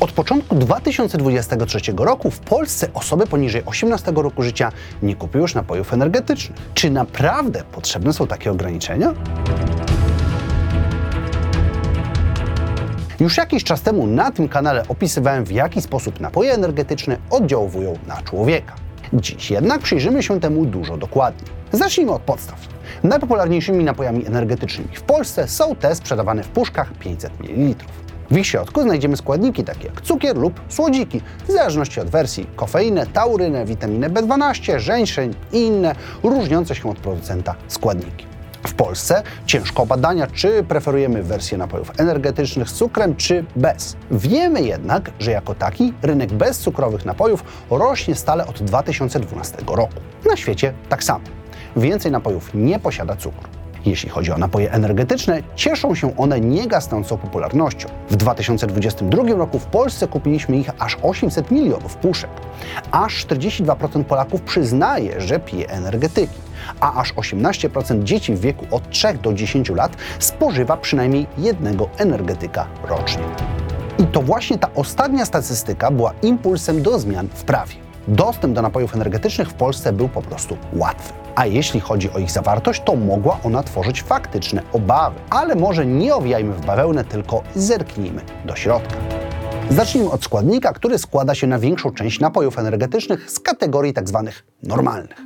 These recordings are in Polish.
Od początku 2023 roku w Polsce osoby poniżej 18 roku życia nie kupują już napojów energetycznych. Czy naprawdę potrzebne są takie ograniczenia? Już jakiś czas temu na tym kanale opisywałem, w jaki sposób napoje energetyczne oddziałują na człowieka. Dziś jednak przyjrzymy się temu dużo dokładniej. Zacznijmy od podstaw. Najpopularniejszymi napojami energetycznymi w Polsce są te sprzedawane w puszkach 500 ml. W ich środku znajdziemy składniki takie jak cukier lub słodziki, w zależności od wersji kofeinę, taurynę, witaminę B12, żeńszeń i inne różniące się od producenta składniki. W Polsce ciężko badania, czy preferujemy wersje napojów energetycznych z cukrem, czy bez. Wiemy jednak, że jako taki rynek bezcukrowych napojów rośnie stale od 2012 roku. Na świecie tak samo. Więcej napojów nie posiada cukru. Jeśli chodzi o napoje energetyczne, cieszą się one niegasnącą popularnością. W 2022 roku w Polsce kupiliśmy ich aż 800 milionów puszek. Aż 42% Polaków przyznaje, że pije energetyki, a aż 18% dzieci w wieku od 3 do 10 lat spożywa przynajmniej jednego energetyka rocznie. I to właśnie ta ostatnia statystyka była impulsem do zmian w prawie. Dostęp do napojów energetycznych w Polsce był po prostu łatwy. A jeśli chodzi o ich zawartość, to mogła ona tworzyć faktyczne obawy. Ale może nie owijajmy w bawełnę, tylko zerknijmy do środka. Zacznijmy od składnika, który składa się na większą część napojów energetycznych z kategorii tzw. normalnych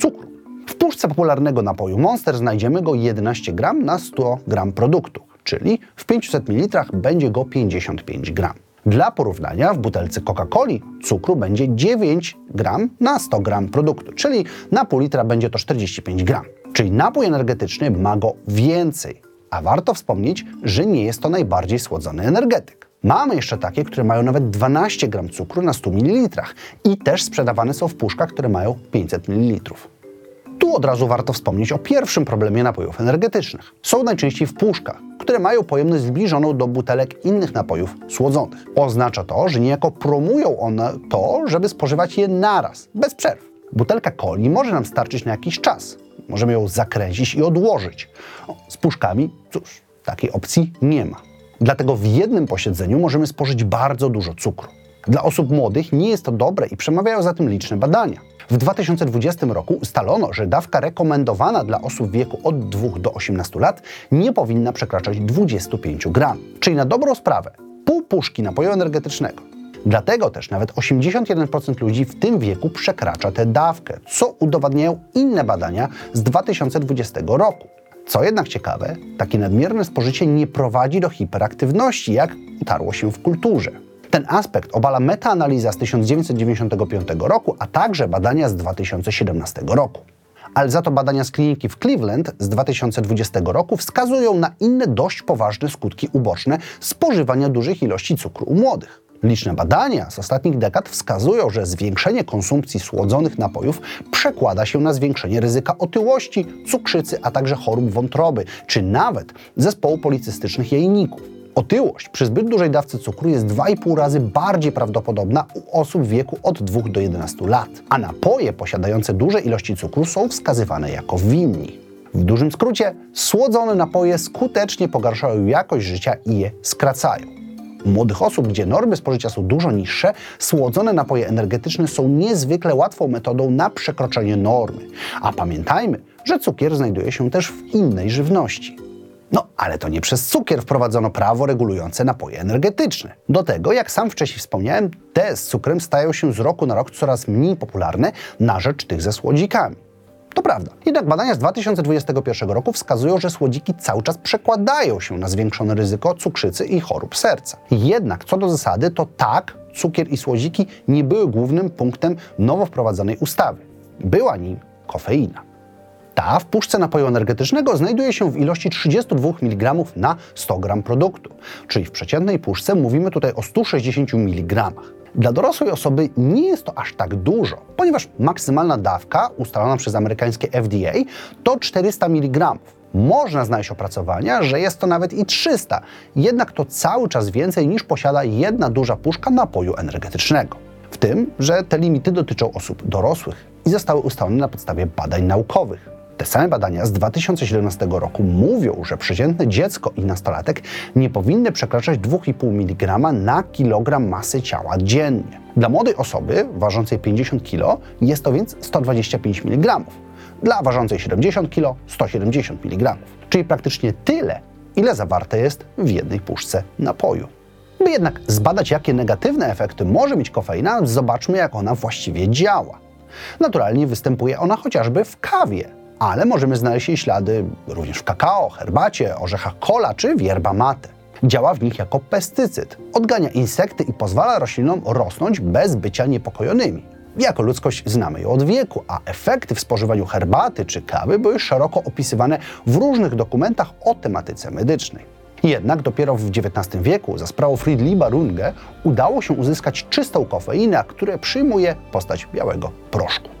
cukru. W puszce popularnego napoju Monster znajdziemy go 11 gram na 100 gram produktu, czyli w 500 ml będzie go 55 gram. Dla porównania w butelce Coca-Coli cukru będzie 9 gram na 100 gram produktu, czyli na pół litra będzie to 45 gram. Czyli napój energetyczny ma go więcej. A warto wspomnieć, że nie jest to najbardziej słodzony energetyk. Mamy jeszcze takie, które mają nawet 12 gram cukru na 100 ml i też sprzedawane są w puszkach, które mają 500 ml. Tu od razu warto wspomnieć o pierwszym problemie napojów energetycznych. Są najczęściej w puszkach, które mają pojemność zbliżoną do butelek innych napojów słodzonych. Oznacza to, że niejako promują one to, żeby spożywać je naraz, bez przerw. Butelka coli może nam starczyć na jakiś czas. Możemy ją zakręcić i odłożyć. O, z puszkami, cóż, takiej opcji nie ma. Dlatego w jednym posiedzeniu możemy spożyć bardzo dużo cukru. Dla osób młodych nie jest to dobre i przemawiają za tym liczne badania. W 2020 roku ustalono, że dawka rekomendowana dla osób w wieku od 2 do 18 lat nie powinna przekraczać 25 gram, czyli na dobrą sprawę pół puszki napoju energetycznego. Dlatego też nawet 81% ludzi w tym wieku przekracza tę dawkę, co udowadniają inne badania z 2020 roku. Co jednak ciekawe, takie nadmierne spożycie nie prowadzi do hiperaktywności, jak utarło się w kulturze. Ten aspekt obala metaanaliza z 1995 roku, a także badania z 2017 roku. Ale za to badania z kliniki w Cleveland z 2020 roku wskazują na inne dość poważne skutki uboczne spożywania dużych ilości cukru u młodych. Liczne badania z ostatnich dekad wskazują, że zwiększenie konsumpcji słodzonych napojów przekłada się na zwiększenie ryzyka otyłości, cukrzycy, a także chorób wątroby, czy nawet zespołu policystycznych jajników. Otyłość przy zbyt dużej dawce cukru jest 2,5 razy bardziej prawdopodobna u osób w wieku od 2 do 11 lat, a napoje posiadające duże ilości cukru są wskazywane jako winni. W dużym skrócie, słodzone napoje skutecznie pogarszają jakość życia i je skracają. U młodych osób, gdzie normy spożycia są dużo niższe, słodzone napoje energetyczne są niezwykle łatwą metodą na przekroczenie normy. A pamiętajmy, że cukier znajduje się też w innej żywności. No, ale to nie przez cukier wprowadzono prawo regulujące napoje energetyczne. Do tego, jak sam wcześniej wspomniałem, te z cukrem stają się z roku na rok coraz mniej popularne na rzecz tych ze słodzikami. To prawda. Jednak badania z 2021 roku wskazują, że słodziki cały czas przekładają się na zwiększone ryzyko cukrzycy i chorób serca. Jednak co do zasady, to tak, cukier i słodziki nie były głównym punktem nowo wprowadzonej ustawy. Była nim kofeina. Ta w puszce napoju energetycznego znajduje się w ilości 32 mg na 100 g produktu, czyli w przeciętnej puszce mówimy tutaj o 160 mg. Dla dorosłej osoby nie jest to aż tak dużo, ponieważ maksymalna dawka ustalona przez amerykańskie FDA to 400 mg. Można znaleźć opracowania, że jest to nawet i 300, jednak to cały czas więcej niż posiada jedna duża puszka napoju energetycznego. W tym, że te limity dotyczą osób dorosłych i zostały ustalone na podstawie badań naukowych. Te same badania z 2017 roku mówią, że przeciętne dziecko i nastolatek nie powinny przekraczać 2,5 mg na kilogram masy ciała dziennie. Dla młodej osoby ważącej 50 kg jest to więc 125 mg. Dla ważącej 70 kg 170 mg. Czyli praktycznie tyle, ile zawarte jest w jednej puszce napoju. By jednak zbadać, jakie negatywne efekty może mieć kofeina, zobaczmy, jak ona właściwie działa. Naturalnie występuje ona chociażby w kawie, ale możemy znaleźć jej ślady również w kakao, herbacie, orzechach kola czy wierba mate. Działa w nich jako pestycyd, odgania insekty i pozwala roślinom rosnąć bez bycia niepokojonymi. Jako ludzkość znamy ją od wieku, a efekty w spożywaniu herbaty czy kawy były szeroko opisywane w różnych dokumentach o tematyce medycznej. Jednak dopiero w XIX wieku za sprawą Friedliba Runge udało się uzyskać czystą kofeinę, która przyjmuje postać białego proszku.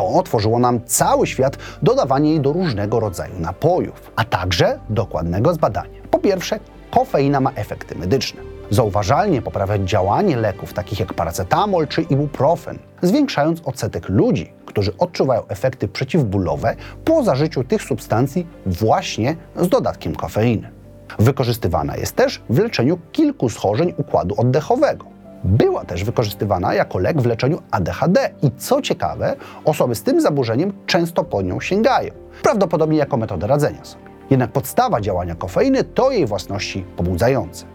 To otworzyło nam cały świat dodawania jej do różnego rodzaju napojów, a także dokładnego zbadania. Po pierwsze, kofeina ma efekty medyczne. Zauważalnie poprawia działanie leków takich jak paracetamol czy ibuprofen, zwiększając odsetek ludzi, którzy odczuwają efekty przeciwbólowe po zażyciu tych substancji właśnie z dodatkiem kofeiny. Wykorzystywana jest też w leczeniu kilku schorzeń układu oddechowego. Była też wykorzystywana jako lek w leczeniu ADHD i co ciekawe, osoby z tym zaburzeniem często po nią sięgają, prawdopodobnie jako metodę radzenia sobie. Jednak podstawa działania kofeiny to jej własności pobudzające.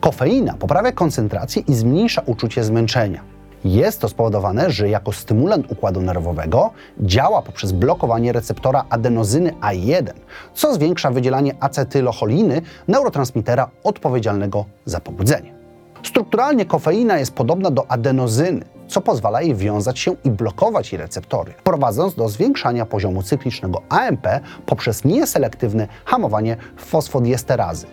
Kofeina poprawia koncentrację i zmniejsza uczucie zmęczenia. Jest to spowodowane, że jako stymulant układu nerwowego działa poprzez blokowanie receptora adenozyny A1, co zwiększa wydzielanie acetylocholiny, neurotransmitera odpowiedzialnego za pobudzenie. Strukturalnie kofeina jest podobna do adenozyny, co pozwala jej wiązać się i blokować jej receptory, prowadząc do zwiększania poziomu cyklicznego AMP poprzez nieselektywne hamowanie fosfodiesterazy.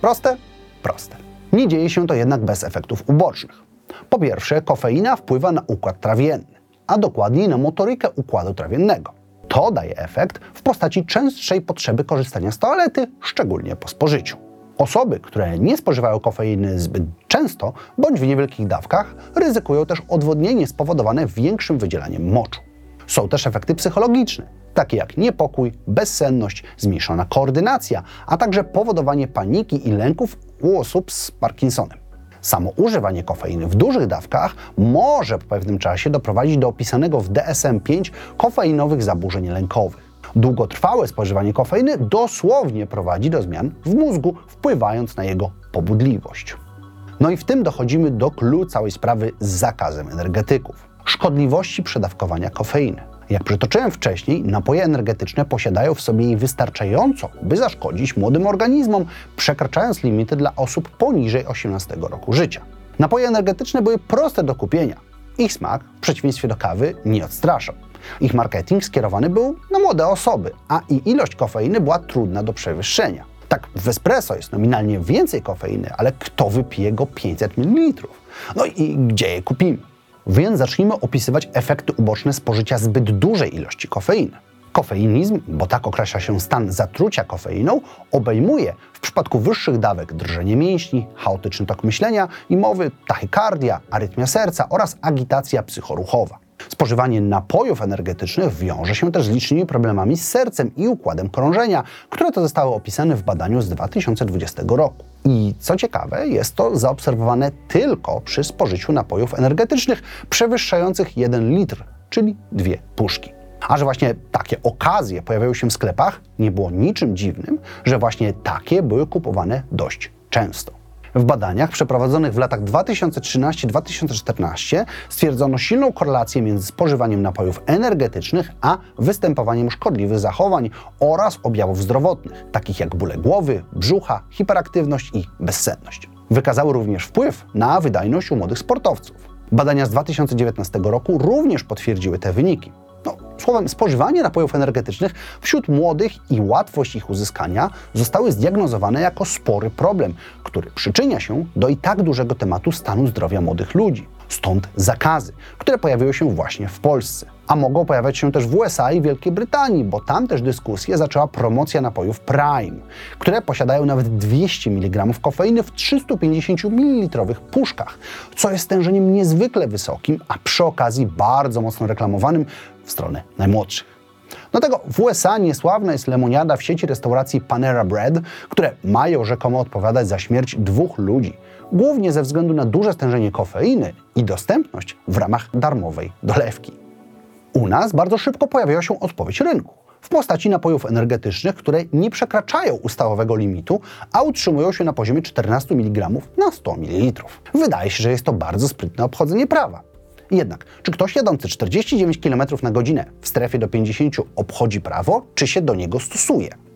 Proste? Proste. Nie dzieje się to jednak bez efektów ubocznych. Po pierwsze, kofeina wpływa na układ trawienny, a dokładniej na motorykę układu trawiennego. To daje efekt w postaci częstszej potrzeby korzystania z toalety, szczególnie po spożyciu. Osoby, które nie spożywają kofeiny zbyt często bądź w niewielkich dawkach, ryzykują też odwodnienie spowodowane większym wydzielaniem moczu. Są też efekty psychologiczne, takie jak niepokój, bezsenność, zmniejszona koordynacja, a także powodowanie paniki i lęków u osób z Parkinsonem. Samo używanie kofeiny w dużych dawkach może po pewnym czasie doprowadzić do opisanego w DSM-5 kofeinowych zaburzeń lękowych. Długotrwałe spożywanie kofeiny dosłownie prowadzi do zmian w mózgu, wpływając na jego pobudliwość. No i w tym dochodzimy do clue całej sprawy z zakazem energetyków. Szkodliwości przedawkowania kofeiny. Jak przytoczyłem wcześniej, napoje energetyczne posiadają w sobie jej wystarczająco, by zaszkodzić młodym organizmom, przekraczając limity dla osób poniżej 18 roku życia. Napoje energetyczne były proste do kupienia. Ich smak, w przeciwieństwie do kawy, nie odstraszał. Ich marketing skierowany był na młode osoby, a i ilość kofeiny była trudna do przewyższenia. Tak, w espresso jest nominalnie więcej kofeiny, ale kto wypije go 500 ml? No i gdzie je kupimy? Więc zacznijmy opisywać efekty uboczne spożycia zbyt dużej ilości kofeiny. Kofeinizm, bo tak określa się stan zatrucia kofeiną, obejmuje w przypadku wyższych dawek drżenie mięśni, chaotyczny tok myślenia i mowy, tachykardia, arytmia serca oraz agitacja psychoruchowa. Spożywanie napojów energetycznych wiąże się też z licznymi problemami z sercem i układem krążenia, które to zostały opisane w badaniu z 2020 roku. I co ciekawe, jest to zaobserwowane tylko przy spożyciu napojów energetycznych przewyższających 1 litr, czyli dwie puszki. A że właśnie takie okazje pojawiają się w sklepach, nie było niczym dziwnym, że właśnie takie były kupowane dość często. W badaniach przeprowadzonych w latach 2013-2014 stwierdzono silną korelację między spożywaniem napojów energetycznych a występowaniem szkodliwych zachowań oraz objawów zdrowotnych, takich jak bóle głowy, brzucha, hiperaktywność i bezsenność. Wykazały również wpływ na wydajność u młodych sportowców. Badania z 2019 roku również potwierdziły te wyniki. Słowem, spożywanie napojów energetycznych wśród młodych i łatwość ich uzyskania zostały zdiagnozowane jako spory problem, który przyczynia się do i tak dużego tematu stanu zdrowia młodych ludzi. Stąd zakazy, które pojawiły się właśnie w Polsce. A mogą pojawiać się też w USA i Wielkiej Brytanii, bo tam też dyskusję zaczęła promocja napojów Prime, które posiadają nawet 200 mg kofeiny w 350 ml puszkach, co jest stężeniem niezwykle wysokim, a przy okazji bardzo mocno reklamowanym w stronę najmłodszych. Do tego w USA niesławna jest lemoniada w sieci restauracji Panera Bread, które mają rzekomo odpowiadać za śmierć dwóch ludzi, głównie ze względu na duże stężenie kofeiny i dostępność w ramach darmowej dolewki. U nas bardzo szybko pojawiła się odpowiedź rynku w postaci napojów energetycznych, które nie przekraczają ustawowego limitu, a utrzymują się na poziomie 14 mg na 100 ml. Wydaje się, że jest to bardzo sprytne obchodzenie prawa. Jednak, czy ktoś jadący 49 km na godzinę w strefie do 50 obchodzi prawo, czy się do niego stosuje?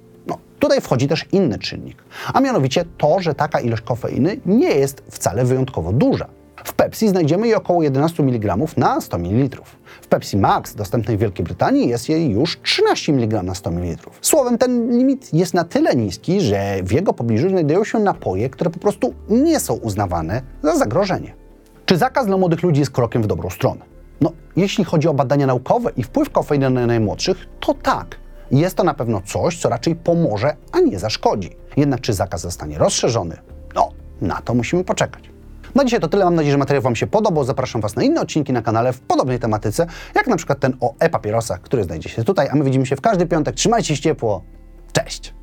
Tutaj wchodzi też inny czynnik, a mianowicie to, że taka ilość kofeiny nie jest wcale wyjątkowo duża. W Pepsi znajdziemy jej około 11 mg na 100 ml. W Pepsi Max, dostępnej w Wielkiej Brytanii, jest jej już 13 mg na 100 ml. Słowem, ten limit jest na tyle niski, że w jego pobliżu znajdują się napoje, które po prostu nie są uznawane za zagrożenie. Czy zakaz dla młodych ludzi jest krokiem w dobrą stronę? No, jeśli chodzi o badania naukowe i wpływ kofeiny na najmłodszych, to tak. Jest to na pewno coś, co raczej pomoże, a nie zaszkodzi. Jednak czy zakaz zostanie rozszerzony? No, na to musimy poczekać. Na dzisiaj to tyle. Mam nadzieję, że materiał Wam się podobał. Zapraszam Was na inne odcinki na kanale w podobnej tematyce, jak na przykład ten o e-papierosach, który znajdzie się tutaj. A my widzimy się w każdy piątek. Trzymajcie się ciepło. Cześć!